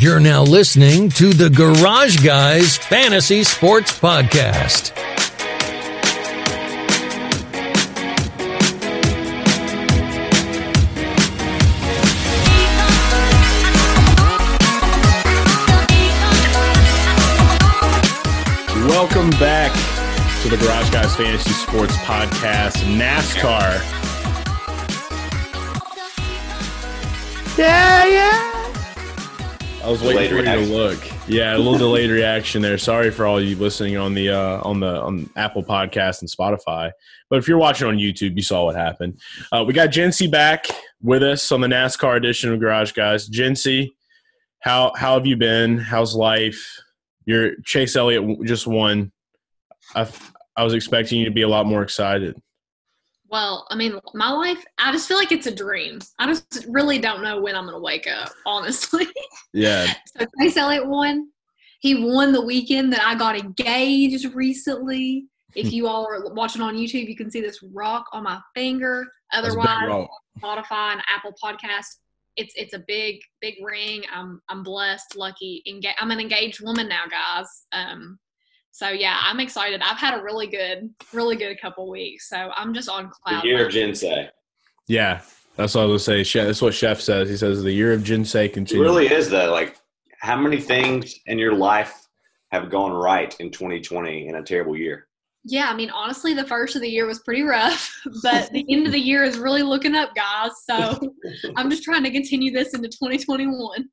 You're now listening to the Garage Guys Fantasy Sports Podcast. Welcome back to the Garage Guys Fantasy Sports Podcast, NASCAR. Yeah, yeah. I was waiting for you to look. Yeah, a little delayed reaction there. Sorry for all you listening on the uh, on the on Apple Podcast and Spotify. But if you're watching on YouTube, you saw what happened. Uh, we got Jinsey back with us on the NASCAR edition of Garage Guys. Jinsey, how how have you been? How's life? Your Chase Elliott just won. I I was expecting you to be a lot more excited. Well, I mean, my life, I just feel like it's a dream. I just really don't know when I'm going to wake up, honestly. Yeah, so Chase Elliott won. He won the weekend that I got engaged recently. If you all are watching on YouTube, you can see this rock on my finger. Otherwise. Spotify and Apple Podcast. It's it's a big big ring. I'm I'm blessed, lucky. Enga- I'm an engaged woman now, guys. Um, so yeah, I'm excited. I've had a really good, really good couple weeks. So I'm just on cloud. The cloud. year of nine. Jinsey. Yeah, that's what I was gonna say. That's what Chef says. He says the year of Jinsey It continues. really is though. Like, how many things in your life have gone right in 2020 in a terrible year? Yeah, I mean, honestly, the first of the year was pretty rough, but the end of the year is really looking up, guys. So I'm just trying to continue this into 2021.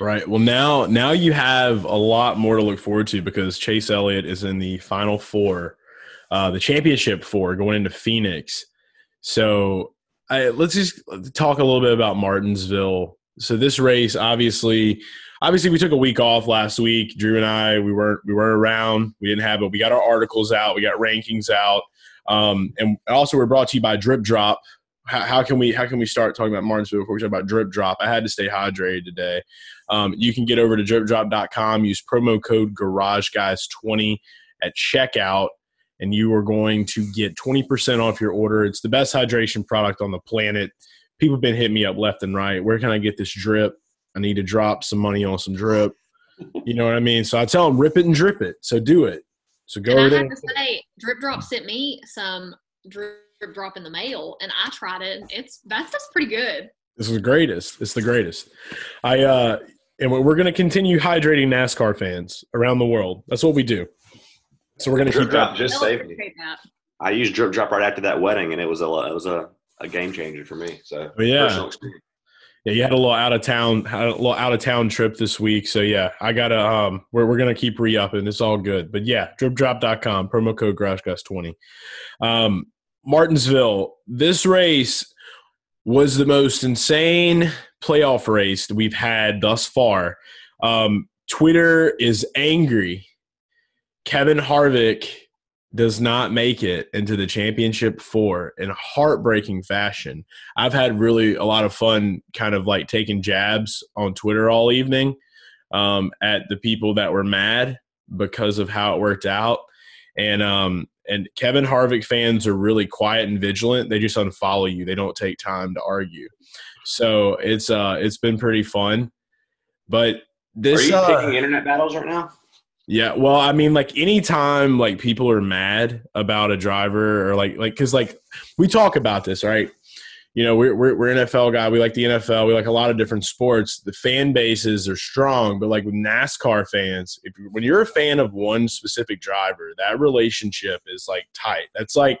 Right. Well, now now you have a lot more to look forward to because Chase Elliott is in the final four, uh, the championship four, going into Phoenix. So I, let's just talk a little bit about Martinsville. So this race, obviously, obviously we took a week off last week. Drew and I, we weren't we weren't around. We didn't have it. We got our articles out. We got rankings out. Um, and also we're brought to you by Drip Drop. How, how can we how can we start talking about Martinsville before we talk about Drip Drop? I had to stay hydrated today. Um, you can get over to dripdrop.com, use promo code GarageGuys20 at checkout, and you are going to get 20% off your order. It's the best hydration product on the planet. People have been hitting me up left and right. Where can I get this drip? I need to drop some money on some drip. You know what I mean? So I tell them, rip it and drip it. So do it. So go And over I have to say, Drip Drop sent me some Drip Drop in the mail, and I tried it. It's that's just pretty good. This is the greatest. It's the greatest. I uh and we're going to continue hydrating NASCAR fans around the world. That's what we do. So we're going to Drip keep Drop that. just They'll saved me. that. I used Drip Drop right after that wedding, and it was a it was a, a game changer for me. So Oh, yeah. Yeah, you had a little out of town, had a little out of town trip this week. So yeah, I gotta um, we're we're gonna keep re upping. It's all good. But yeah, dripdrop.com promo code GarageGuys20. Um, Martinsville. This race was the most insane playoff race that we've had thus far. Um, Twitter is angry. Kevin Harvick does not make it into the championship four in heartbreaking fashion. I've had really a lot of fun kind of like taking jabs on Twitter all evening um, at the people that were mad because of how it worked out. And um, and Kevin Harvick fans are really quiet and vigilant. They just unfollow you. They don't take time to argue. So it's uh it's been pretty fun. But Are this you uh, picking internet battles right now? yeah, well, I mean, like anytime like people are mad about a driver or like like because like we talk about this, right? You know, we're, we're we're NFL guy. We like the NFL. We like a lot of different sports. The fan bases are strong, but like with NASCAR fans, if when you're a fan of one specific driver, that relationship is like tight. That's like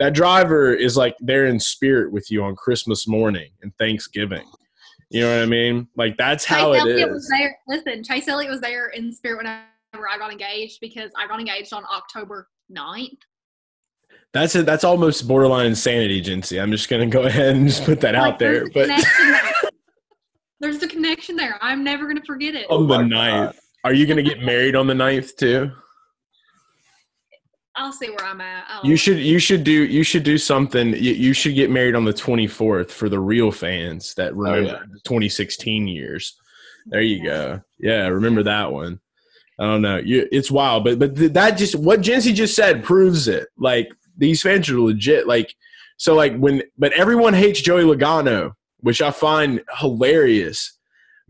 that driver is like there in spirit with you on Christmas morning and Thanksgiving. You know what I mean? Like that's how Chase it Elliott is. was there. Listen, Chase Elliott was there in spirit whenever I got engaged because I got engaged on October 9th. That's it. That's almost borderline insanity, Jinsey. I'm just gonna go ahead and just put that Like, out there. But. There's a connection there. I'm never going to forget it. on the my ninth, are you gonna get married on the ninth too? I'll see where I'm at. I'll- You should. You should do. You should do something. You, you should get married on the 24th for the real fans that oh, remember yeah. the 2016 years. There you go. Yeah, remember that one. I don't know. You, it's wild, but but that just what Jinsey just said proves it. Like these fans are legit. Like so, like when but everyone hates Joey Logano, which I find hilarious.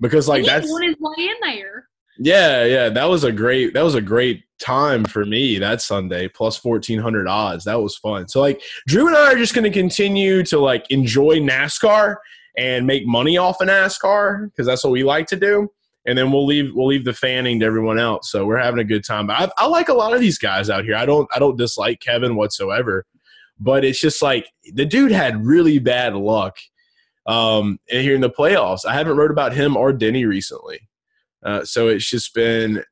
because like he that's won his way in there. yeah yeah that was a great that was a great time for me that Sunday plus fourteen hundred odds that was fun. So like Drew and I are just going to continue to like enjoy NASCAR and make money off of NASCAR because that's what we like to do. And then we'll leave we'll leave the fanning to everyone else. So we're having a good time. I, I like a lot of these guys out here. I don't I don't dislike Kevin whatsoever, but it's just like the dude had really bad luck um, here in the playoffs. I haven't wrote about him or Denny recently, uh, so it's just been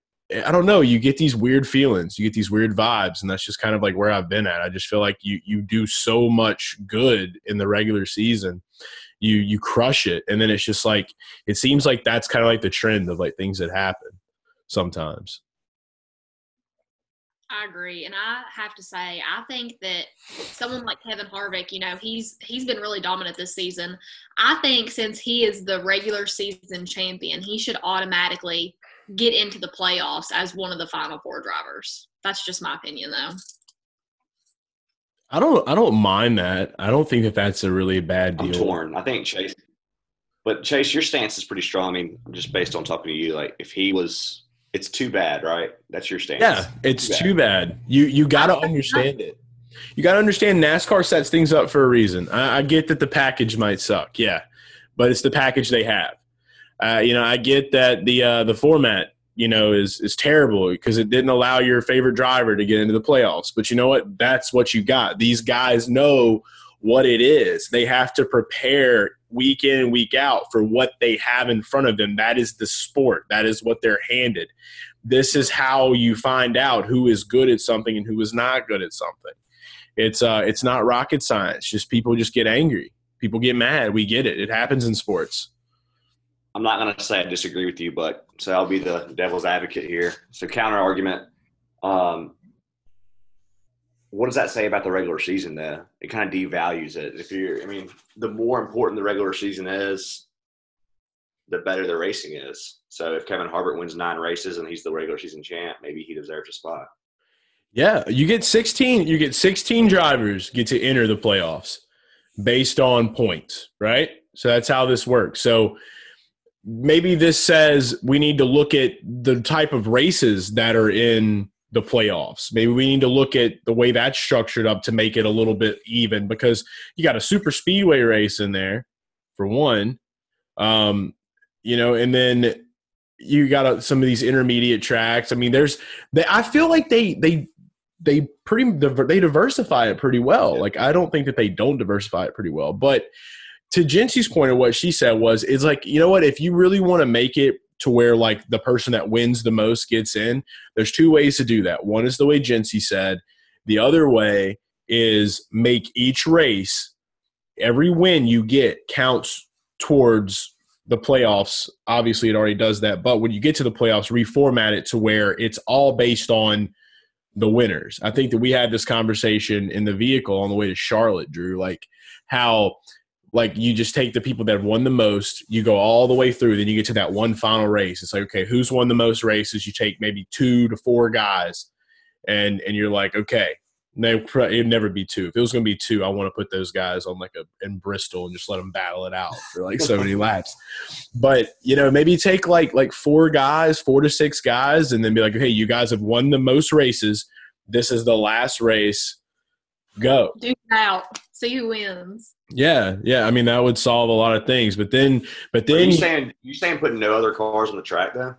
I don't know. You get these weird feelings, you get these weird vibes, and that's just kind of like where I've been at. I just feel like you you do so much good in the regular season, you you crush it, and then it's just like it seems like that's kind of like the trend of like things that happen sometimes. I agree, and I have to say, I think that someone like Kevin Harvick, you know, he's he's been really dominant this season. I think since he is the regular season champion, he should automatically get into the playoffs as one of the final four drivers. That's just my opinion, though. I don't I don't mind that. I don't think that that's a really bad I'm deal. torn. I think Chase, but Chase, your stance is pretty strong. I mean, just based on talking to you, like if he was, it's too bad, right? That's your stance. Yeah, it's Too bad. too bad. You you got to understand it. You got to understand NASCAR sets things up for a reason. I, I get that the package might suck, yeah, but it's the package they have. Uh, you know, I get that the uh, the format you know is is terrible because it didn't allow your favorite driver to get into the playoffs. But you know what? That's what you got. These guys know what it is. They have to prepare week in and week out for what they have in front of them. That is the sport. That is what they're handed. This is how you find out who is good at something and who is not good at something. It's uh it's not rocket science. Just people just get angry. People get mad. We get it. It happens in sports. I'm not going to say I disagree with you, but so I'll be the devil's advocate here. So counter argument. Um, what does that say about the regular season? Though it kind of devalues it. If you're, I mean, the more important the regular season is, the better the racing is. So if Kevin Harvick wins nine races and he's the regular season champ, maybe he deserves a spot. Yeah, you get 16 you get 16 drivers get to enter the playoffs based on points, right? So that's how this works. So maybe this says we need to look at the type of races that are in the playoffs. Maybe we need to look at the way that's structured up to make it a little bit even because you got a super speedway race in there for one. Um, you know, and then you got a, some of these intermediate tracks. I mean, there's they, I feel like they they they pretty they diversify it pretty well. Like I don't think that they don't diversify it pretty well. But to Jinsey's point of what she said was it's like, you know what, if you really want to make it to where like the person that wins the most gets in, there's two ways to do that. One is the way Jinsey said. The other way is make each race, every win you get counts towards the playoffs. Obviously, it already does that. But when you get to the playoffs, reformat it to where it's all based on the winners. I think that we had this conversation in the vehicle on the way to Charlotte, Drew, like how like you just take the people that have won the most, you go all the way through, then you get to that one final race. It's like, okay, who's won the most races? You take maybe two to four guys, and and you're like, okay, no, it'd never be two. If it was going to be two, I want to put those guys on like a in Bristol and just let them battle it out for like so many laps. But you know, maybe take like like four guys, four to six guys, and then be like, hey, you guys have won the most races. This is the last race. Go. Duke it out. See who wins. Yeah, yeah. I mean, that would solve a lot of things. But then, but Are then, you saying you saying put no other cars on the track though?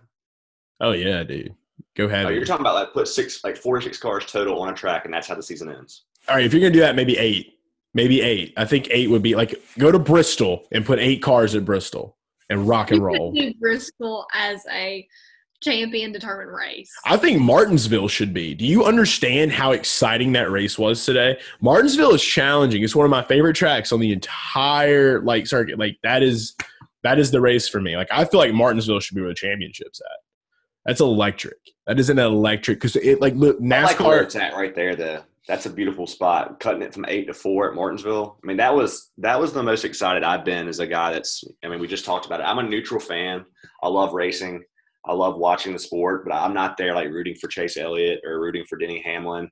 oh yeah, dude, go ahead. Oh, you're talking about like put six like four to six cars total on a track, and that's how the season ends. All right, if you're gonna do that, maybe eight, maybe eight. I think eight would be like go to Bristol and put eight cars at Bristol and rock and roll. do Bristol as a champion determined race. I think Martinsville should be. Do you understand how exciting that race was today? Martinsville is challenging. It's one of my favorite tracks on the entire like circuit. Like that is that is the race for me. Like I feel like Martinsville should be where the championships at. That's electric. That is an electric because it like look I like where NASCAR. it's at right there. The that's a beautiful spot. Cutting it from eight to four at Martinsville. I mean, that was that was the most excited I've been as a guy that's. I mean, we just talked about it. I'm a neutral fan. I love racing. I love watching the sport, but I'm not there like rooting for Chase Elliott or rooting for Denny Hamlin.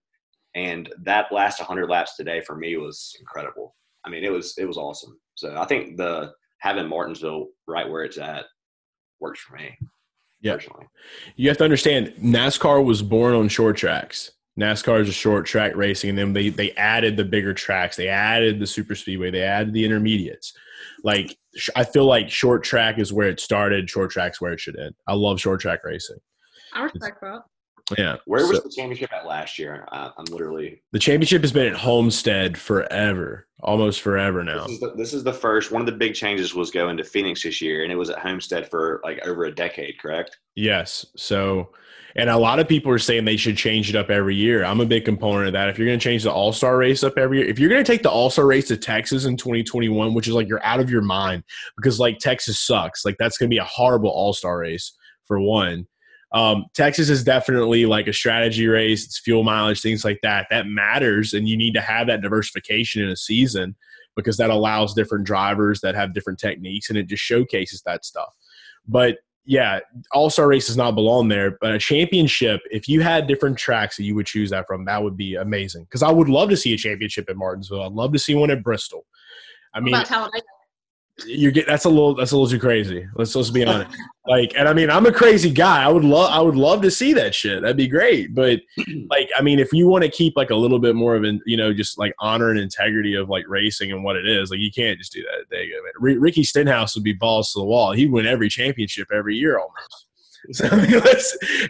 And that last 100 laps today for me was incredible. I mean, it was it was awesome. So I think the having Martinsville right where it's at works for me. Yeah. Personally. You have to understand, NASCAR was born on short tracks. NASCAR is a short track racing, and then they they added the bigger tracks. They added the super speedway. They added the intermediates. Like sh- I feel like short track is where it started. Short track's where it should end. I love short track racing. I respect that. Yeah. Where was So- the championship at last year? I, I'm literally. the championship has been at Homestead forever, almost forever now. This is, the, this is the first. One of the big changes was going to Phoenix this year, and it was at Homestead for like over a decade. Correct? Yes. So, and a lot of people are saying they should change it up every year. I'm a big component of that. If you're going to change the All Star race up every year, if you're going to take the All Star race to Texas in 2021, which is like you're out of your mind because like Texas sucks, like that's going to be a horrible All Star race for one. Um, Texas is definitely like a strategy race. It's fuel mileage, things like that. That matters, and you need to have that diversification in a season because that allows different drivers that have different techniques, and it just showcases that stuff. But yeah, all star race does not belong there, but a championship, if you had different tracks that you would choose that from, that would be amazing. Because I would love to see a championship at Martinsville. I'd love to see one at Bristol. I mean, about Talladega? You get that's a little that's a little too crazy. Let's let's be honest. Like, and I mean, I'm a crazy guy. I would love I would love to see that shit. That'd be great. But like, I mean, if you want to keep like a little bit more of an you know just like honor and integrity of like racing and what it is, like you can't just do that. There you go, man. Ricky Stenhouse would be balls to the wall. He'd win every championship every year almost. So, I mean,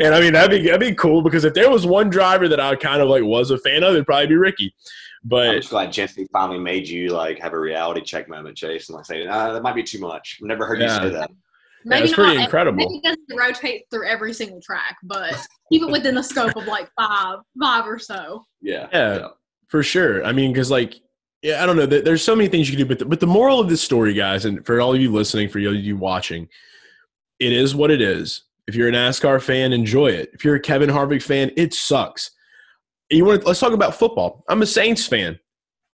and I mean that'd be that'd be cool because if there was one driver that I kind of like was a fan of, it'd probably be Ricky. I'm But just glad Jesse finally made you like have a reality check moment, Chase, and like say, nah, that might be too much. I've never heard Yeah. you say that. Maybe that's pretty not- incredible. Maybe it doesn't rotate through every single track, but keep it within the scope of like five, five or so. Yeah. Yeah. for sure. I mean, because like, yeah, I don't know. There- There's so many things you can do, but the, but the moral of this story, guys, and for all of you listening, for all of you watching, it is what it is. If you're a NASCAR fan, enjoy it. If you're a Kevin Harvick fan, it sucks. You want? to, Let's talk about football. I'm a Saints fan.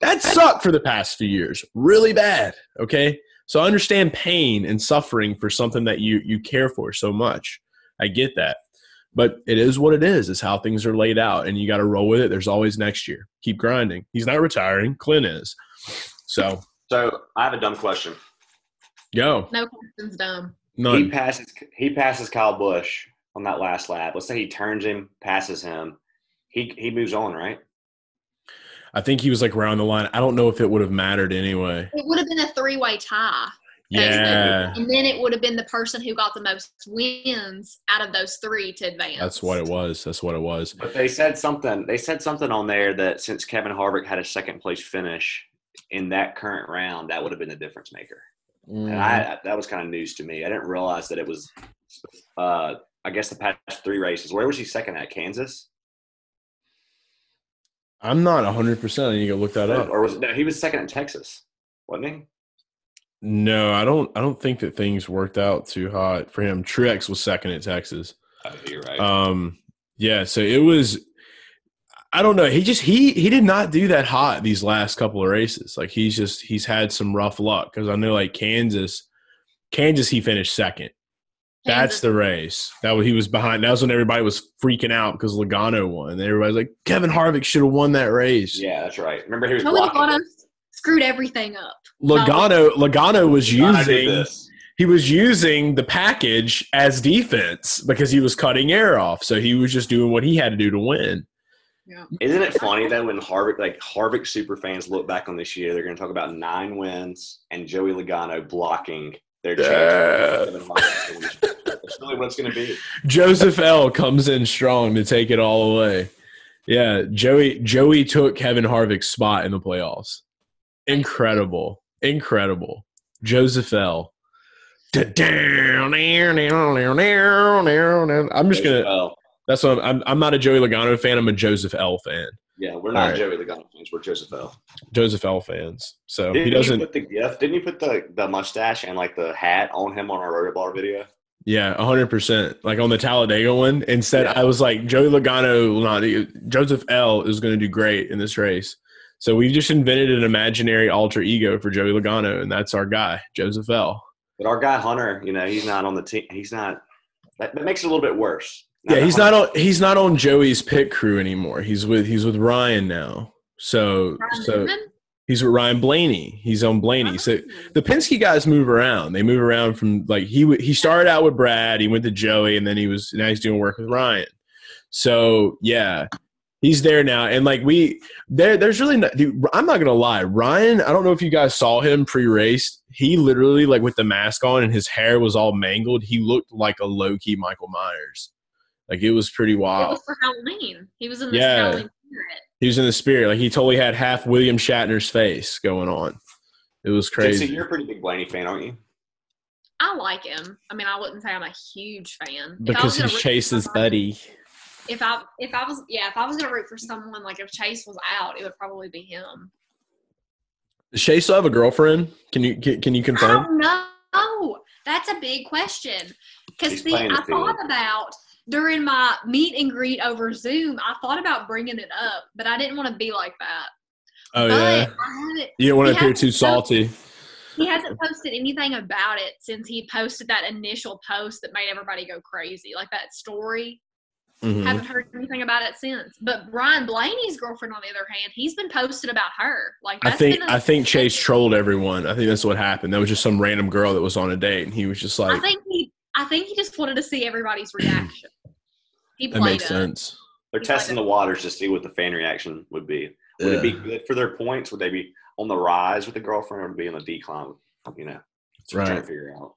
That sucked for the past few years, really bad. Okay, so I understand pain and suffering for something that you you care for so much. I get that, but it is what it is. It's how things are laid out, and you got to roll with it. There's always next year. Keep grinding. He's not retiring. Clint is. So So I have a dumb question. go. No questions dumb. He passes he passes Kyle Busch on that last lap. Let's say he turns him, passes him. He he moves on, right? I think he was like around the line. I don't know if it would have mattered anyway. It would have been a three way tie. Yeah, And then it would have been the person who got the most wins out of those three to advance. that's what it was. That's what it was. But they said something. They said something on there that since Kevin Harvick had a second place finish in that current round, that would have been the difference maker. Mm-hmm. And I that was kind of news to me. I didn't realize that it was. Uh, I guess the past three races. Where was he second at? Kansas, I'm not 100. percent I need to go look that up. or was it, no? He was second in Texas, wasn't he? No, I don't. I don't think that things worked out too hot for him. Truex was second at Texas. Oh, you're right. Um, yeah. So it was. I don't know. He just he he did not do that hot these last couple of races. Like he's just he's had some rough luck because I know like Kansas, Kansas he finished second. That's the race. That was, he was behind. That was when everybody was freaking out because Logano won. And everybody's like, Kevin Harvick should have won that race. yeah, that's right. Remember he was Tony. Logano screwed everything up. Logano Logano was using he was using the package as defense because he was cutting air off. So he was just doing what he had to do to win. Yeah. Isn't it funny though when Harvick, like Harvick super fans, look back on this year, they're going to talk about nine wins and Joey Logano blocking their Yeah. chance. That's really what it's going to be. Joseph L comes in strong to take it all away. Yeah, Joey Joey took Kevin Harvick's spot in the playoffs. Incredible. Incredible. Joseph L. I'm just gonna. That's what I'm. I'm, I'm not a Joey Logano fan. I'm a Joseph L fan. yeah, we're not right. Joey Logano fans. We're Joseph L. Joseph L fans. So Didn't he doesn't. You put the gift? Didn't you put the, the mustache and like the hat on him on our Rotobar video? Yeah, hundred percent. Like on the Talladega one. Instead, Yeah. I was like, Joey Logano will not. Joseph L is going to do great in this race. So we just invented an imaginary alter ego for Joey Logano, and that's our guy, Joseph L. But our guy Hunter, you know, he's not on the team. He's not. That, that makes it a little bit worse. Now Yeah, he's Hunter- not on. He's not on Joey's pit crew anymore. He's with. He's with Ryan now. So Brian so Newman? He's with Ryan Blaney. He's on Blaney. So oh. the Penske guys move around. They move around from like he w- he started out with Brad. He went to Joey, and then he was now he's doing work with Ryan. So yeah, he's there now. And like we there, there's really. Dude, I'm not gonna lie, Ryan. I don't know if you guys saw him pre-race. He literally like with the mask on and his hair was all mangled. He looked like a low key Michael Myers. Like it was pretty It wild. was for Halloween. He was in this Yeah. Halloween spirit. He was in the spirit. Like he totally had half William Shatner's face going on. It was Crazy. crazy. you're a pretty big Blaney fan, aren't you? I like him. I mean, I wouldn't say I'm a huge fan. If I was Because gonna he's Chase's somebody- buddy. If I if I was yeah, if I was gonna root for someone, like if Chase was out, it would probably be him. Does Chase still have a girlfriend? Can you can, can you I confirm? don't know. That's a big question. Because see, I thought about during my meet and greet over Zoom, I thought about bringing it up, but I didn't want to be like that. Oh but yeah. You don't want to appear too salty. He hasn't posted anything about it since he posted that initial post that made everybody go crazy, like that story. Mhm. Haven't heard anything about it since. But Ryan Blaney's girlfriend, on the other hand, he's been posted about her. Like I think a- I think Chase trolled everyone. I think that's what happened. That was just some random girl that was on a date, and he was just like, I think he. I think he just wanted to see everybody's reaction. He "That makes sense." They're He's testing the waters to see what the fan reaction would be. Would it be good for their points? Would they be on the rise with the girlfriend, or would it be on the decline? You know, so we're trying to figure out.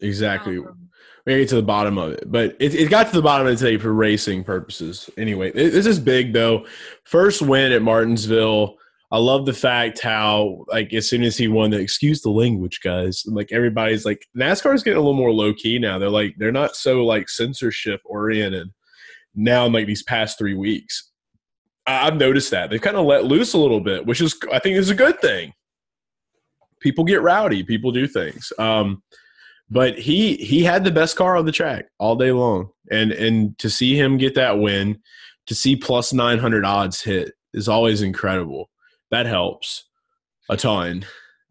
Exactly. Um, We gotta get to the bottom of it, but it, it got to the bottom of it today for racing purposes. Anyway, it- this is big though. First win at Martinsville. I love the fact how like as soon as he won, the excuse the language, guys. Like everybody's like NASCAR's getting a little more low key now. They're like they're not so like censorship oriented now in like these past three weeks. I've noticed that they've kind of let loose a little bit, which is I think is a good thing. People get rowdy. People do things. Um, but he he had the best car on the track all day long, and and to see him get that win, to see plus nine hundred odds hit is always incredible. That helps a ton.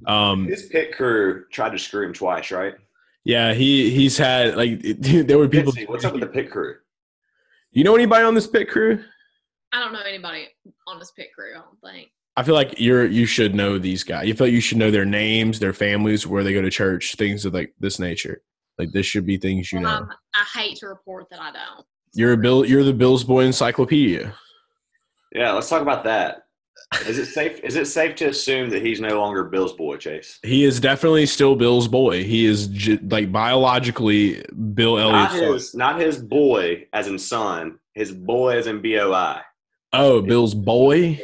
Um, His pit crew tried to screw him twice, right? yeah, he he's had like there were people. What's up with the pit crew? You know anybody on this pit crew? I don't know anybody on this pit crew. I don't think. I feel like you're you should know these guys. You feel like you should know their names, their families, where they go to church, things of like this nature. Like this should be things you know. Um, I hate to report that I don't. You're a Bill. You're the Bills boy encyclopedia. Yeah, let's talk about that. Is it safe? Is it safe to assume that he's no longer Bill's boy, Chase? He is definitely still Bill's boy. He is j- like biologically Bill Not Elliott's son. his, not his boy as in son. His boy as in B O I. Oh, Bill's boy.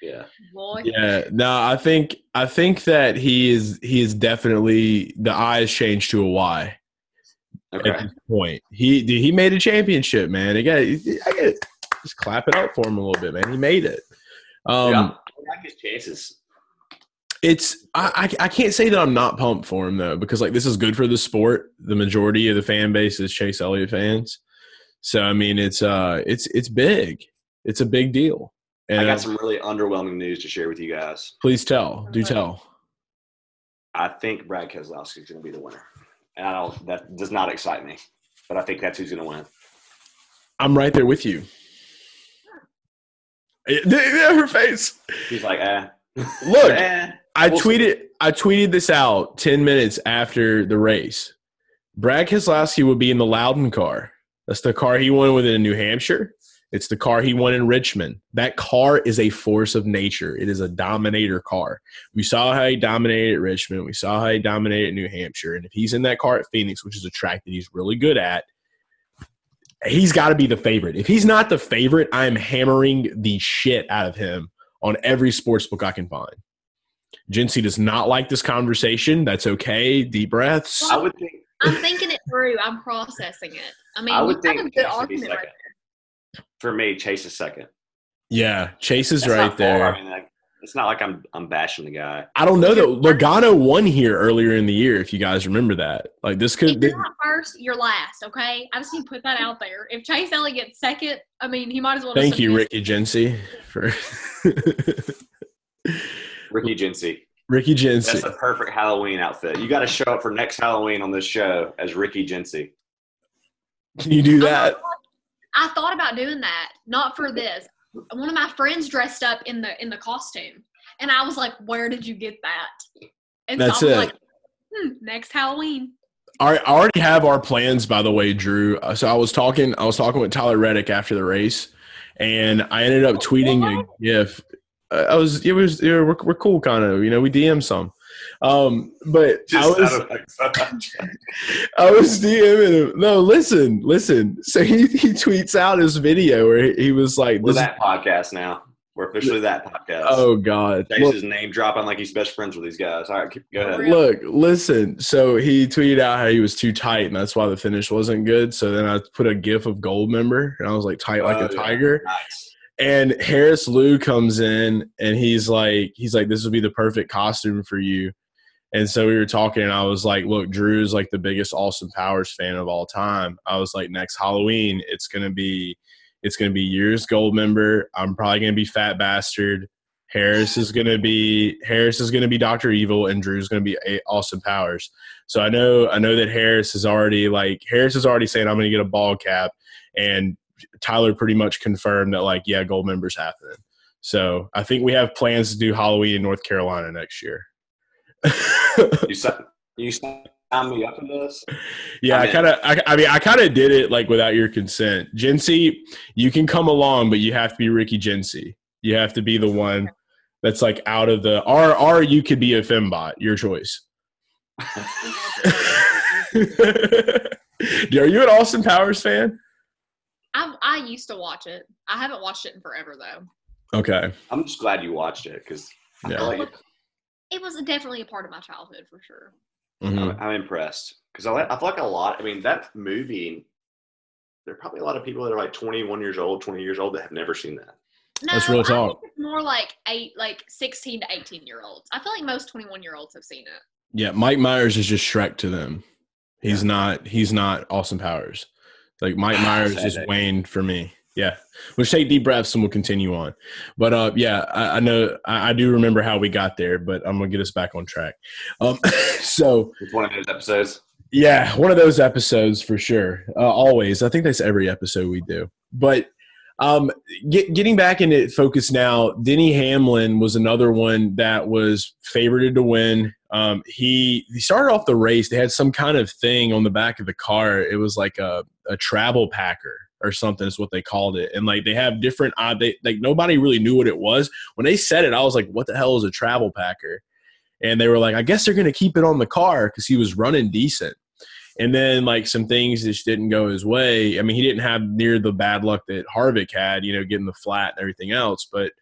Yeah. Boy, Yeah. No, I think I think that he is he is definitely the I has changed to a Y Okay. at this point. He he made a championship, man. I got I got just clap it up for him a little bit, man. He made it. Um, yeah, I like his chances. it's I, I I can't say that I'm not pumped for him though because like this is good for the sport. The majority of the fan base is Chase Elliott fans, so I mean it's uh it's it's big. It's a big deal. And I got some really underwhelming news to share with you guys. please tell, do tell. I think Brad Keselowski is going to be the winner, and I don't. That does not excite me, but I think that's who's going to win. I'm right there with you. Yeah, Her face. He's like, eh. Look, eh. I We'll see. tweeted I tweeted this out ten minutes after the race. Brad Keselowski would be in the Loudon car. That's the car he won with in New Hampshire. It's the car he won in Richmond. That car is a force of nature. It is a dominator car. We saw how he dominated at Richmond. We saw how he dominated at New Hampshire. And if he's in that car at Phoenix, which is a track that he's really good at, he's got to be the favorite. If he's not the favorite, I'm hammering the shit out of him on every sports book I can find. Jinsey does not like this conversation. That's okay. Deep breaths. I would think. I'm thinking it through. I'm processing it. I mean, I would think a good Chase would be argument right second. For me, Chase is second. Yeah, Chase is That's right not far. there. I mean, like, it's not like I'm I'm bashing the guy. I don't know though. Logano won here earlier in the year. If you guys remember that, like this If could. you're not first, you're last. Okay, I just need to put that out there. If Chase Elliott gets second, I mean, he might as well. Thank you, Ricky Jinsey, for Ricky Jinsey. Ricky That's the perfect Halloween outfit. You got to show up for next Halloween on this show as Ricky Jinsey. Can you do that? I thought about doing that, not for this. One of my friends dressed up in the in the costume, and I was like, "Where did you get that?" And That's so I was it. like, hmm, "Next Halloween." I I already have our plans, by the way, Drew. Uh, So I was talking, I was talking with Tyler Reddick after the race, and I ended up tweeting a GIF. Uh, I was, it was, yeah, we're, we're cool, kind of, you know. We DM some, um, but I was, out of, like, I was DMing him. No, listen, listen. So he, he tweets out his video where he, he was like, we're that podcast now. We're officially that podcast. "Oh God, Chase Look, name dropping like he's best friends with these guys. All right, keep, go ahead. Look, listen. So he tweeted out how he was too tight, and that's why the finish wasn't good. So then I put a gif of Goldmember, and I was like tight like Oh, a yeah. tiger. Nice. And Harris Lou comes in, and he's like, he's like, this would be the perfect costume for you. And so we were talking, and I was like, look, Drew's like the biggest Austin Powers fan of all time. I was like, next Halloween, it's gonna be, it's gonna be years Goldmember. I'm probably gonna be fat bastard. Harris is gonna be Harris is gonna be Doctor Evil, and Drew's gonna be a- Austin Powers. So I know I know that Harris is already like Harris is already saying I'm gonna get a ball cap, and Tyler pretty much confirmed that like yeah, Goldmember's happening. So I think we have plans to do Halloween in North Carolina next year. You si- you me up for this? yeah, I'm I kind of, I, I mean, I kind of did it like without your consent. Jinsey, you can come along, but you have to be Ricky Jinsey. You have to be the one that's like out of the, or, or you could be a fembot, your choice. Are you an Austin Powers fan? I I used to watch it. I haven't watched it in forever though. Okay. I'm just glad you watched it because Yeah. like it, It was definitely a part of my childhood for sure. Mhm. I'm, I'm impressed because I, I feel like a lot. I mean, that movie. There are probably a lot of people that are like 21 years old, 20 years old that have never seen that. No, That's real I talk. think it's more like eight, like sixteen to eighteen year olds. I feel like most twenty one year olds have seen it. Yeah, Mike Myers is just Shrek to them. He's not. He's not Austin Powers. Like Mike Myers Sad is. Wayne for me. Yeah, we'll take deep breaths and we'll continue on. But uh, yeah, I, I know I, I do remember how we got there, but I'm gonna get us back on track. Um, so It's one of those episodes. yeah, one of those episodes for sure. Uh, always, I think that's every episode we do. But um, get, getting back into focus now, Denny Hamlin was another one that was favored to win. Um, he he started off the race. They had some kind of thing on the back of the car. It was like a, a travel packer or something is what they called it. And like they have different odd they like nobody really knew what it was. When they said it, I was like, what the hell is a travel packer? And they were like, I guess they're gonna keep it on the car because he was running decent. And then like some things just didn't go his way. I mean, he didn't have near the bad luck that Harvick had, you know, getting the flat and everything else. But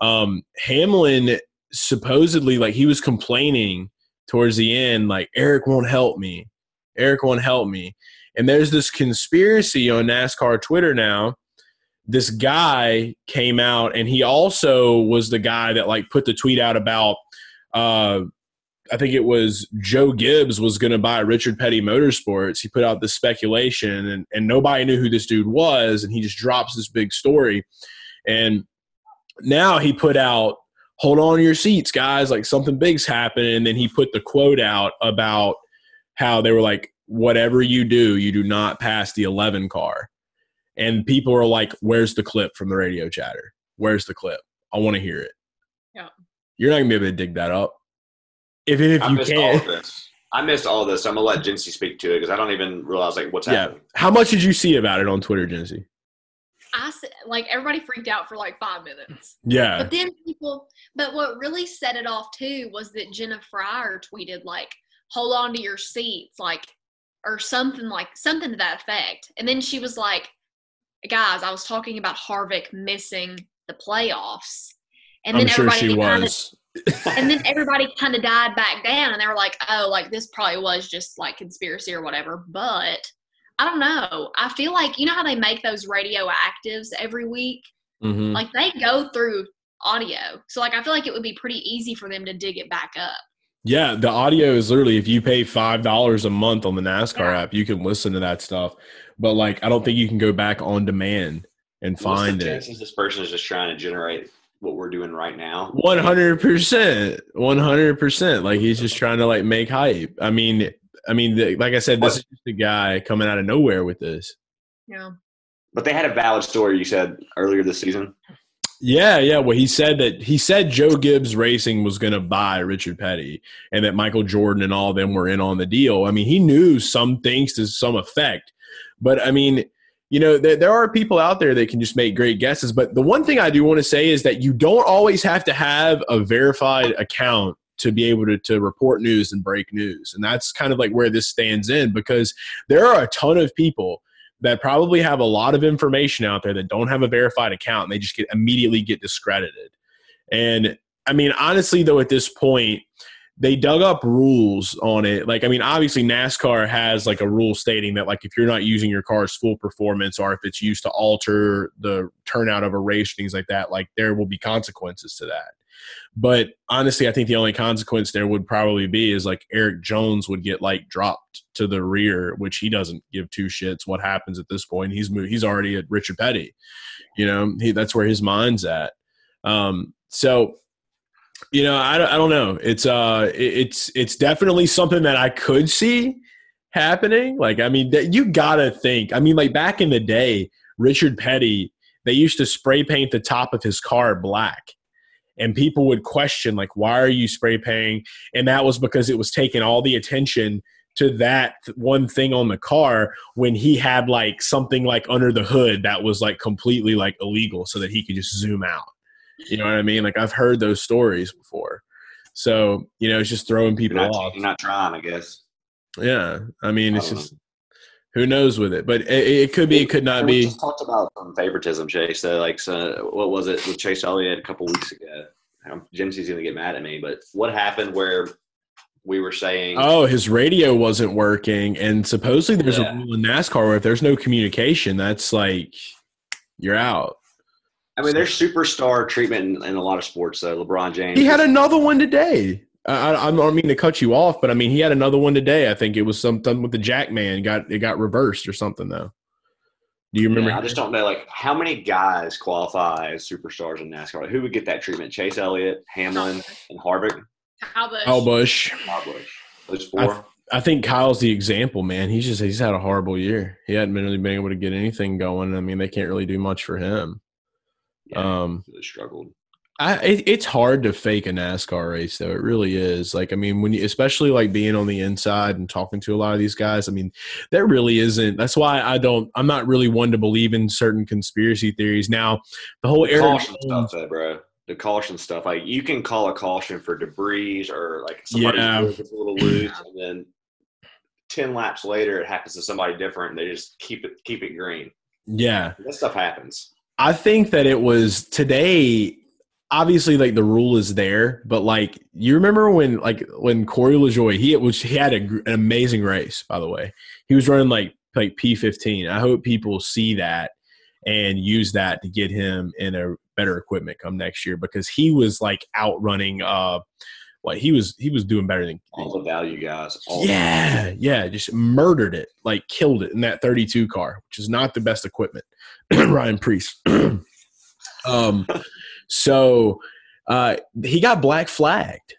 um, Hamlin supposedly like he was complaining towards the end, like Erik won't help me. Erik won't help me. And there's this conspiracy on NASCAR Twitter now. This guy came out and he also was the guy that like put the tweet out about uh I think it was Joe Gibbs was going to buy Richard Petty Motorsports. He put out this speculation, and, and nobody knew who this dude was. And he just drops this big story. And now he put out, hold on to your seats, guys, like something big's happening. And then he put the quote out about how they were like, whatever you do, you do not pass the 11 car. And people are like, where's the clip from the radio chatter? Where's the clip? I want to hear it. Yeah. You're not going to be able to dig that up. If, if I you missed all can. this. I missed all this. I'm gonna let Jinsey speak to it because I don't even realize like what's Yeah. happening. How much did you see about it on Twitter, Jinsey? I like everybody freaked out for like five minutes. Yeah. But then people, but what really set it off too was that Jenna Fryer tweeted like, "Hold on to your seats," like, or something like something to that effect. And then she was like, "Guys, I was talking about Harvick missing the playoffs," and I'm then sure everybody kinda- was. and then everybody kind of died back down, and they were like, "Oh, like this probably was just like conspiracy or whatever." But I don't know. I feel like you know how they make those radioactives every week Mhm. like they go through audio so like i feel like it would be pretty easy for them to dig it back up Yeah, the audio is literally if you pay five dollars a month on the NASCAR Yeah. app, you can listen to that stuff. But like, I don't think you can go back on demand and find What's the it. chances this person is just trying to generate what we're doing right now? One hundred percent, one hundred percent. Like he's just trying to like make hype. I mean, I mean, the, like I said, this What- is just a guy coming out of nowhere with this. yeah But they had a valid story you said earlier this season. Yeah, yeah. Well, he said that he said Joe Gibbs Racing was going to buy Richard Petty, and that Michael Jordan and all of them were in on the deal. I mean, he knew some things to some effect, but I mean, you know, there, there are people out there that can just make great guesses. But the one thing I do want to say is that you don't always have to have a verified account to be able to, to report news and break news. And that's kind of like where this stands in because there are a ton of people that probably have a lot of information out there that don't have a verified account and they just get immediately get discredited. And I mean, honestly, though, at this point, they dug up rules on it. Like, I mean, obviously NASCAR has like a rule stating that like if you're not using your car's full performance or if it's used to alter the turnout of a race, things like that, like there will be consequences to that. But honestly, I think the only consequence there would probably be is like Erik Jones would get like dropped to the rear, which he doesn't give two shits what happens at this point. He's moved, he's already at Richard Petty, you know, he, that's where his mind's at. Um, so you know, I, I don't know. It's uh, it's it's definitely something that I could see happening. Like, I mean, that you gotta think. I mean, like back in the day, Richard Petty, they used to spray paint the top of his car black, and people would question like, why are you spray painting? And that was because it was taking all the attention to that one thing on the car when he had like something like under the hood that was like completely like illegal so that he could just zoom out you know what I mean? Like I've heard those stories before. So, you know, it's just throwing people you're not, off. You're not trying, I guess. Yeah. I mean, it's I just who knows with it, but it, it could be, it could not be. we be. just talked about some favoritism, Chase. So, like, so what was it with Chase Elliott a couple weeks ago? Um, Jinsey's going to get mad at me, but what happened where we were saying, Oh, his radio wasn't working. And supposedly there's Yeah. a rule in NASCAR where if there's no communication, that's like you're out. I mean, there's superstar treatment in, in a lot of sports. So, LeBron James. He had another one today. I, I, I don't mean to cut you off, but I mean he had another one today. I think it was something with the Jack man got it got reversed or something though. Do you remember? Yeah, I just don't know, like, how many guys qualify as superstars in NASCAR? Like, who would get that treatment? Chase Elliott, Hamlin, and Harvick? How Bush. Kyle Busch. Kyle Busch. Those four. I think Kyle's the example, man. He's just he's had a horrible year. He hadn't really been able to get anything going. I mean, they can't really do much for him. yeah, Um, really struggled. I it, it's hard to fake a NASCAR race though. It really is. Like I mean, when you especially like being on the inside and talking to a lot of these guys. I mean, there really isn't. That's why I don't. I'm not really one to believe in certain conspiracy theories. Now, the whole The Aaron caution stuff, um though, bro. The caution stuff. Like, you can call a caution for debris or, like, somebody's Yeah. wheel gets a little loose, and then 10 laps later, it happens to somebody different, and they just keep it keep it green. yeah, That stuff happens. I think that it was today. Obviously, like the rule is there, but like you remember when, like when Corey LaJoie, he was he had a, an amazing race. By the way, he was running like like P fifteen. I hope people see that and use that to get him in a better equipment come next year because he was like outrunning. Uh, what he was he was doing better than All the value guys. Yeah, yeah, just murdered it, like killed it in that 32 car, which is not the best equipment. Ryan Preece. um, so uh, he got black flagged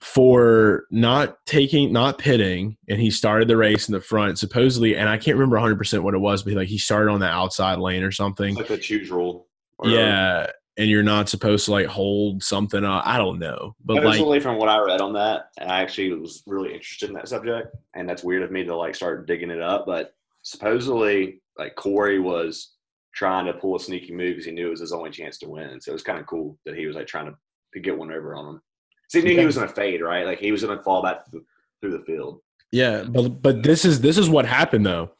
for not taking, not pitting, and he started the race in the front supposedly, and I can't remember 100 percent what it was, but like he started on the outside lane or something. It's like the choose rule. Yeah, and you're not supposed to like hold something up. I don't know, but like from what I read on that, I actually was really interested in that subject, and that's weird of me to like start digging it up. But supposedly, like Corey was trying to pull a sneaky move because he knew it was his only chance to win. So it was kind of cool that he was like trying to, to get one over on him. So he knew Yeah. he was going to fade, right? Like he was going to fall back th- through the field. Yeah, but but this is this is what happened though.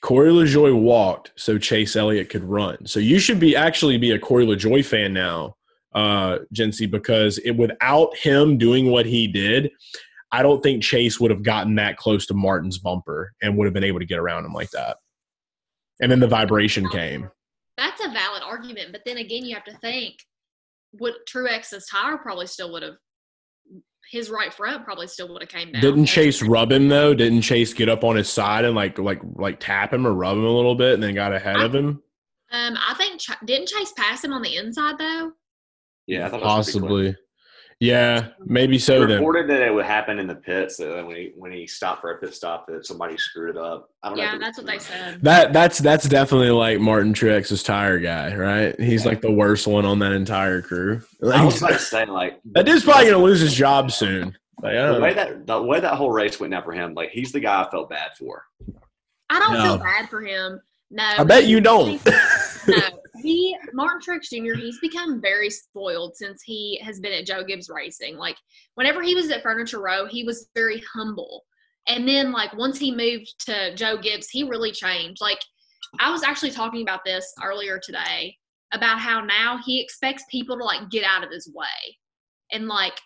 Corey LaJoie walked so Chase Elliott could run. So you should be actually be a Corey LaJoie fan now, uh, Jinsey, because it, without him doing what he did, I don't think Chase would have gotten that close to Martin's bumper and would have been able to get around him like that. And then the vibration came. That's a valid argument, but then again, you have to think what Truex's tire probably still would have. His right front probably still would have came down. Didn't Chase rub him though? Didn't Chase get up on his side and like like like tap him or rub him a little bit and then got ahead of him? Um, I think Ch- didn't Chase pass him on the inside though. Yeah, I thought that was pretty quick. Possibly. Yeah, maybe so then. reported that it would happen in the pits. So when he when he stopped for a pit stop, that somebody screwed it up. I don't know. Yeah, that's what they said. That that's that's definitely like Martin Truex's tire guy, right? He's like the worst one on that entire crew. I was Like, about to say like that dude's probably gonna lose his job soon. Like, the way that the way that whole race went down for him. Like he's the guy I felt bad for. I don't No. feel bad for him. No, I bet you don't. no, he Martin Truex Jr. He's become very spoiled since he has been at Joe Gibbs Racing. Like whenever he was at Furniture Row, he was very humble, and then like once he moved to Joe Gibbs, he really changed. Like I was actually talking about this earlier today about how now he expects people to like get out of his way and like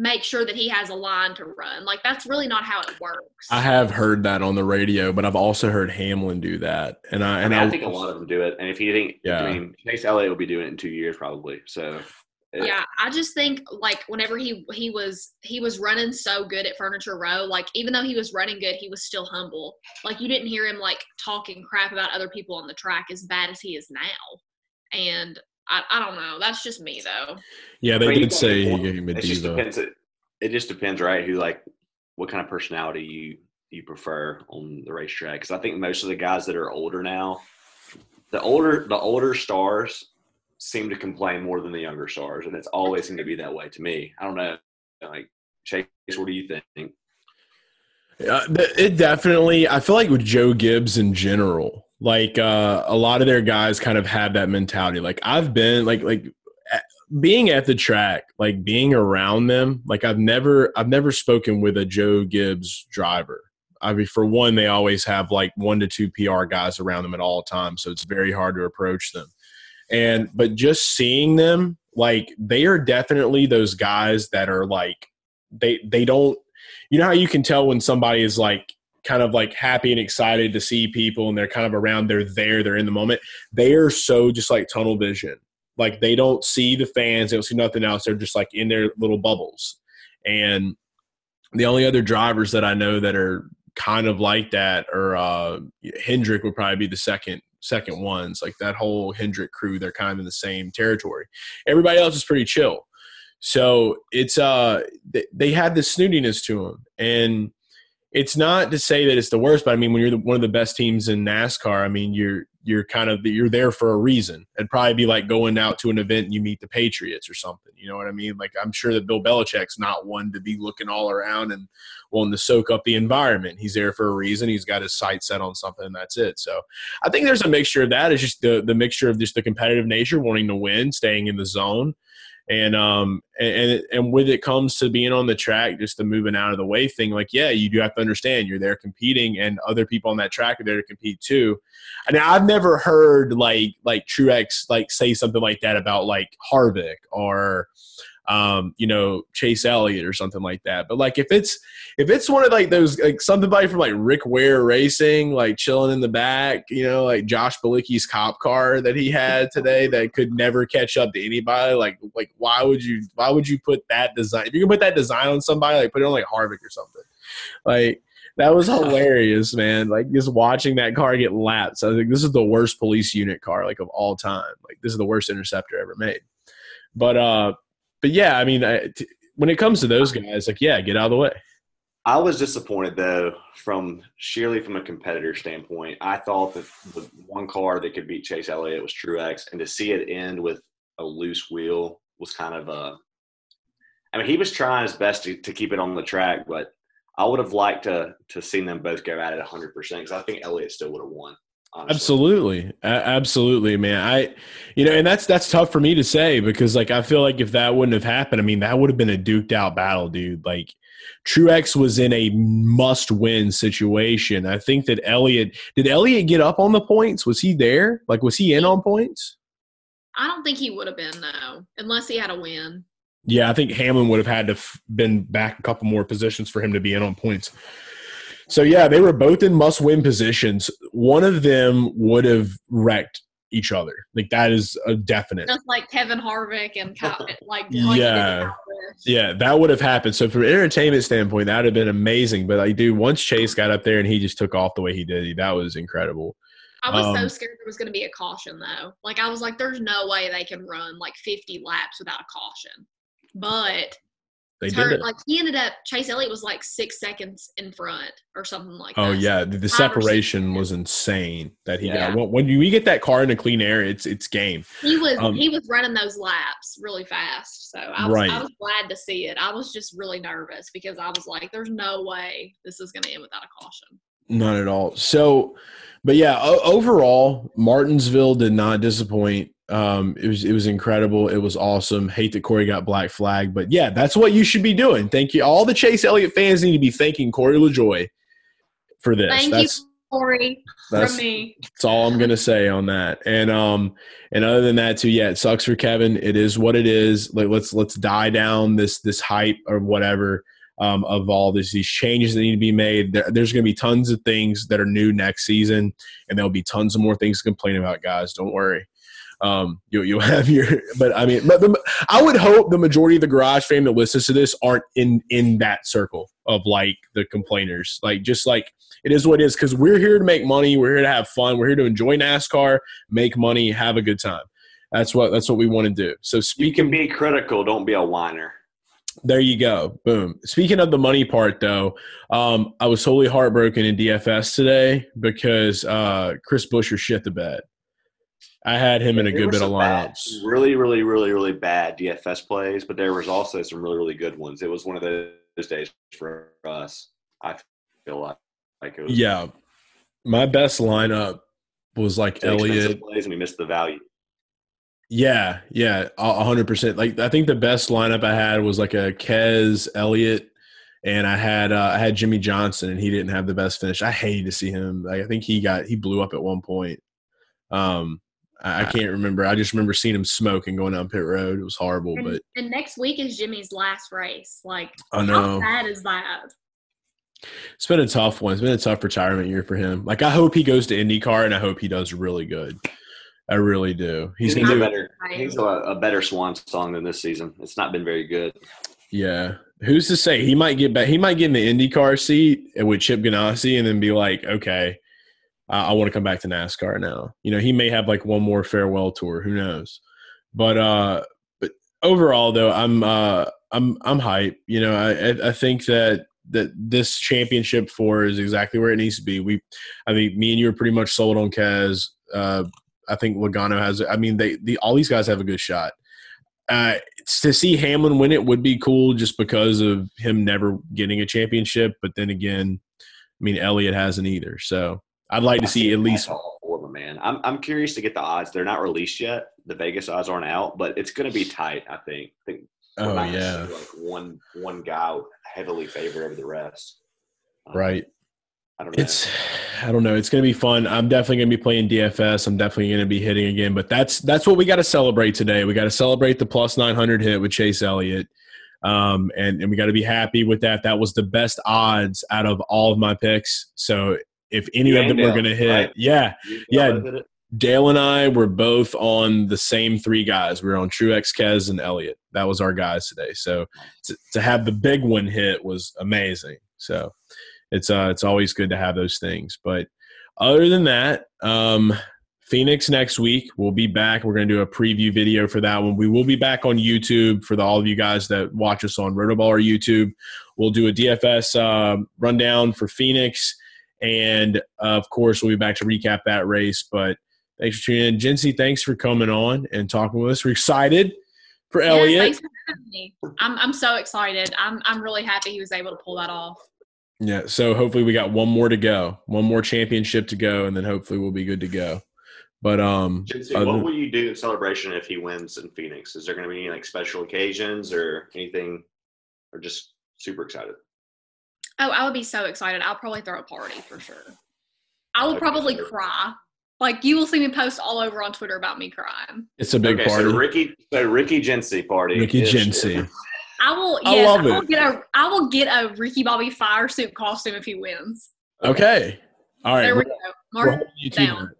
make sure that he has a line to run. Like that's really not how it works. I have heard that on the radio, but I've also heard Hamlin do that, and I I, and mean, I, I think a lot of them do it. And if you think, Yeah. I mean, Chase Elliott will be doing it in two years probably. So it- yeah i just think like whenever he he was he was running so good at furniture row like even though he was running good he was still humble like you didn't hear him like talking crap about other people on the track as bad as he is now and i, I don't know that's just me though yeah, they I mean, did got say he gave him a it just diva. depends. It, it just depends, right? Who like what kind of personality you you prefer on the racetrack? Because I think most of the guys that are older now, the older the older stars seem to complain more than the younger stars, and it's always seemed to be that way to me. I don't know, like Chase, what do you think? Uh, it definitely. I feel like with Joe Gibbs in general, like uh, a lot of their guys kind of have that mentality. Like I've been like like being at the track, like being around them. Like I've never I've never spoken with a Joe Gibbs driver. I mean, for one, they always have like one to two PR guys around them at all times, so it's very hard to approach them. And but just seeing them, like they are definitely those guys that are like they they don't you know how you can tell when somebody is like kind of like happy and excited to see people and they're kind of around they're there they're in the moment they are so just like tunnel vision. Like they don't see the fans they don't see nothing else they're just like in their little bubbles. And the only other drivers that i know that are kind of like that are uh hendrick would probably be the second second ones. Like that whole hendrick crew they're kind of in the same territory. Everybody else is pretty chill. So it's uh they, they have this snootiness to them, and it's not to say that it's the worst, but I mean when you're the, one of the best teams in NASCAR, I mean you're you're kind of you're there for a reason. It'd probably be like going out to an event and you meet the Patriots or something. You know what I mean? Like I'm sure that Bill Belichick's not one to be looking all around and wanting to soak up the environment. He's there for a reason. He's got his sight set on something, and that's it. So I think there's a mixture of that. It's just the the mixture of just the competitive nature, wanting to win, staying in the zone and um and and when it comes to being on the track just the moving out of the way thing like yeah you do have to understand you're there competing and other people on that track are there to compete too. And i've never heard like like truex like say something like that about like harvick or um you know chase elliott or something like that. But like if it's if it's one of like those like somebody from like rick ware racing like chilling in the back you know like josh Bilicki's cop car that he had today that could never catch up to anybody like like why would you why would you put that design if you can put that design on somebody like put it on like harvick or something. Like that was hilarious man. Like just watching that car get lapped so i think this is the worst police unit car like of all time. Like this is the worst interceptor ever made. But uh but yeah i mean I, t- when it comes to those guys like yeah get out of the way I was disappointed though, from sheerly from a competitor standpoint. I thought that the one car that could beat Chase Elliott was Truex, and to see it end with a loose wheel was kind of a. I mean, he was trying his best to, to keep it on the track, but I would have liked to to seen them both go at it 100 percent because I think Elliott still would have won. Honestly. Absolutely, A- absolutely, man. I, you know, and that's that's tough for me to say because like I feel like if that wouldn't have happened, I mean, that would have been a duked out battle, dude. Like Truex was in a must win situation. I think that Elliott did Elliott get up on the points? Was he there? Like, was he in on points? i don't think he would have been though unless he had a win Yeah, I think Hamlin would have had to f- been back a couple more positions for him to be in on points. So yeah, they were both in must-win positions. One of them would have wrecked each other. Like that is a definite. just like kevin harvick and Kyle, like, Yeah. with Kyle Busch. Yeah, that would have happened. So from an entertainment standpoint, that would have been amazing. But like, dude, once Chase got up there and he just took off the way he did, that was incredible. I was so Um, scared there was going to be a caution though. Like I was like, there's no way they can run like 50 laps without a caution. but They did it. like he ended up Chase Elliott was like six seconds in front or something like Oh that. yeah, the, the five or six separation was insane that he Yeah. got. When, when we get that car in a clean air, it's it's game. He was Um, he was running those laps really fast. So I was Right. I was glad to see it. I was just really nervous because I was like, there's no way this is gonna end without a caution. Not at all. So, but yeah, o- overall, Martinsville did not disappoint. Um, it was it was incredible. It was awesome. Hate that Corey got black flag, but yeah, that's what you should be doing. Thank you. All the Chase Elliott fans need to be thanking Corey LaJoie for this. Thank that's you, Corey, that's from me. that's all I'm gonna say on that. And um, and other than that, too, yeah, it sucks for Kevin. It is what it is. Like let's let's die down this this hype or whatever um, of all this these changes that need to be made. There, there's gonna be tons of things that are new next season, and there'll be tons of more things to complain about, guys. Don't worry. Um, you you'll have your, but I mean, but the, I would hope the majority of the garage fam that listens to this aren't in in that circle of like the complainers. Like just like it is what it is because we're here to make money. We're here to have fun. We're here to enjoy NASCAR, make money, have a good time. That's what that's what we want to do. So You speaking, can be critical. Don't be a whiner. There you go. Boom. Speaking of the money part, though, um, I was totally heartbroken in DFS today because uh, Chris Buescher shit the bed. I had him in a There good bit of lineups. really, really, really, really bad DFS plays, but there was also some really, really good ones. It was one of those days for us. I feel like like it was Yeah, my best lineup was like Elliott plays, and we missed the value. Yeah, yeah, hundred percent. Like I think the best lineup I had was like a Kez Elliott, and I had uh, I had Jimmie Johnson, and he didn't have the best finish. I hated to see him. Like I think he got he blew up at one point. Um, I, I can't remember. I just remember seeing him smoke and going down pit road. It was horrible, And, but and next week is Jimmy's last race. Like I how know bad is that? it's been a tough one. It's been a tough retirement year for him. Like I hope he goes to IndyCar, and I hope he does really good. I really do. He's He's gonna a do better. He's a, a better swan song than this season. It's not been very good. Yeah. Who's to say he might get back? He might get in the IndyCar seat with Chip Ganassi and then be like, okay, I, I want to come back to NASCAR now. You know, he may have like one more farewell tour. Who knows? But uh, but overall though, I'm uh, I'm I'm hype. You know, I I- I think that that this championship four is exactly where it needs to be. We, I mean, me and you are pretty much sold on Kez. Uh, I think Logano has. I mean, they the all these guys have a good shot. Uh, to see Hamlin win it would be cool just because of him never getting a championship. But then again, I mean, Elliott hasn't either. So I'd like to see at least. That's for them, man. I'm I'm curious to get the odds. They're not released yet. The Vegas odds aren't out, but it's going to be tight. I think. I think Oh yeah, like one one guy heavily favored over the rest. Um, right. I don't know. It's I don't know. It's gonna be fun. I'm definitely gonna be playing DFS. I'm definitely gonna be hitting again. But that's that's what we got to celebrate today. We got to celebrate the plus 900 hit with Chase Elliott, um, and and we got to be happy with that. That was the best odds out of all of my picks. So if any You of them and are Dale, gonna hit, right? yeah, yeah. hit? Dale and I were both on the same three guys. We were on Truex, Kez, and Elliott. That was our guys today. So to, to have the big one hit was amazing. So it's uh it's always good to have those things. But other than that, um, Phoenix next week we'll be back. We're gonna do a preview video for that one. We will be back on YouTube for the, all of you guys that watch us on Rotoball or YouTube. We'll do a DFS um rundown for Phoenix, and uh, of course we'll be back to recap that race. But Thanks for tuning in. Jinsey, thanks for coming on and talking with us. We're excited for Yeah, Elliott. thanks for having me. I'm I'm so excited. I'm I'm really happy he was able to pull that off. Yeah, so hopefully we got one more to go. One more championship to go, and then hopefully we'll be good to go. But um Jinsey, other- what will you do in celebration if he wins in Phoenix? Is there going to be any like special occasions or anything, or just super excited? Oh, I would be so excited. I'll probably throw a party for sure. I will probably cry. Like you will see me post all over on Twitter about me crying. it's a big okay, party. so Ricky, so Ricky Gency party. Ricky is- Gency. I will. Yes, I, love will it. get a. I will get a Ricky Bobby fire suit costume if he wins. Okay. All right. there we're- go. we're Mark holding you to down.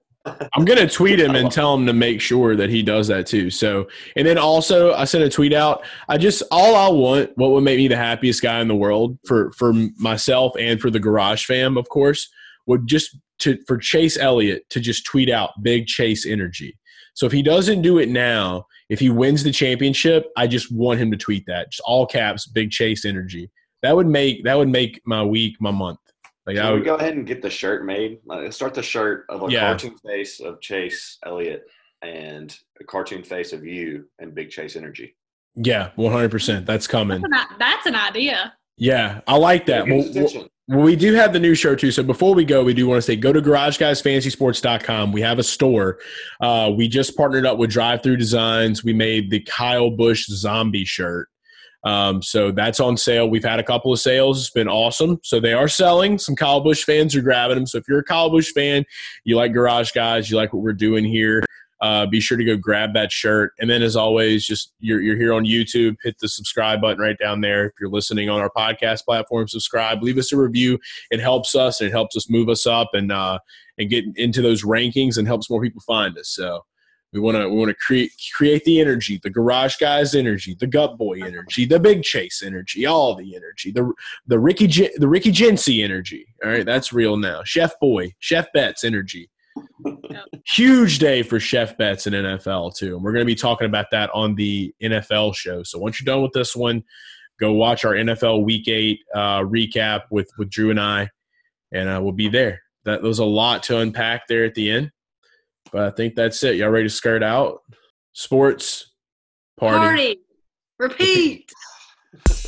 I'm gonna tweet him and tell him to make sure that he does that too. So, and then also, I sent a tweet out. I just all I want, what would make me the happiest guy in the world for for myself and for the Garage fam, of course, would just to for Chase Elliott to just tweet out big Chase energy. So if he doesn't do it now, if he wins the championship, I just want him to tweet that. Just all caps, big chase energy. That would make that would make my week, my month. Like Can I we go ahead and get the shirt made? Like, let's start the shirt of a Yeah. cartoon face of Chase Elliott and a cartoon face of you and Big Chase Energy. Yeah, one hundred percent. That's coming. That's an, that's an idea. Yeah, I like that. Get Well, his attention. Well, we do have the new shirt too. So before we go, we do want to say go to garageguysfantasysports.com. We have a store. Uh, we just partnered up with Drive Through Designs. We made the Kyle Busch zombie shirt. Um, so that's on sale. We've had a couple of sales. It's been awesome. So they are selling. Some Kyle Busch fans are grabbing them. So if you're a Kyle Busch fan, you like Garage Guys, you like what we're doing here, uh, be sure to go grab that shirt. And then, as always, just you're, you're here on YouTube, hit the subscribe button right down there. If you're listening on our podcast platform, subscribe, leave us a review. It helps us it helps us move us up and uh, and get into those rankings and helps more people find us. So we want to we want to create create the energy, the garage guys energy, the gut boy energy, the big chase energy, all the energy, the the Ricky the Ricky Gency energy. All right, that's real now. Chef boy, Chef Betts energy. Huge day for Chef bets in NFL too, and we're going to be talking about that on the NFL show. So once you're done with this one, go watch our NFL Week Eight uh, recap with with Drew and I, and uh, we'll be there. That there's a lot to unpack there at the end, but I think that's it. Y'all ready to skirt out? Sports party. Party. Repeat.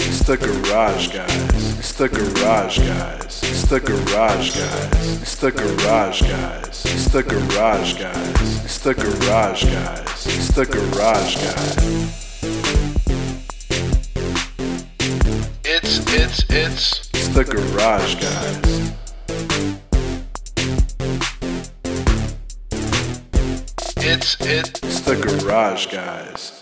It's the garage guys. It's the garage guys. It's the garage guys. It's the garage guys. It's the garage guys. It's the garage guys. It's the garage guys. It's it's it's It's the garage guys. it's it It's the garage guys.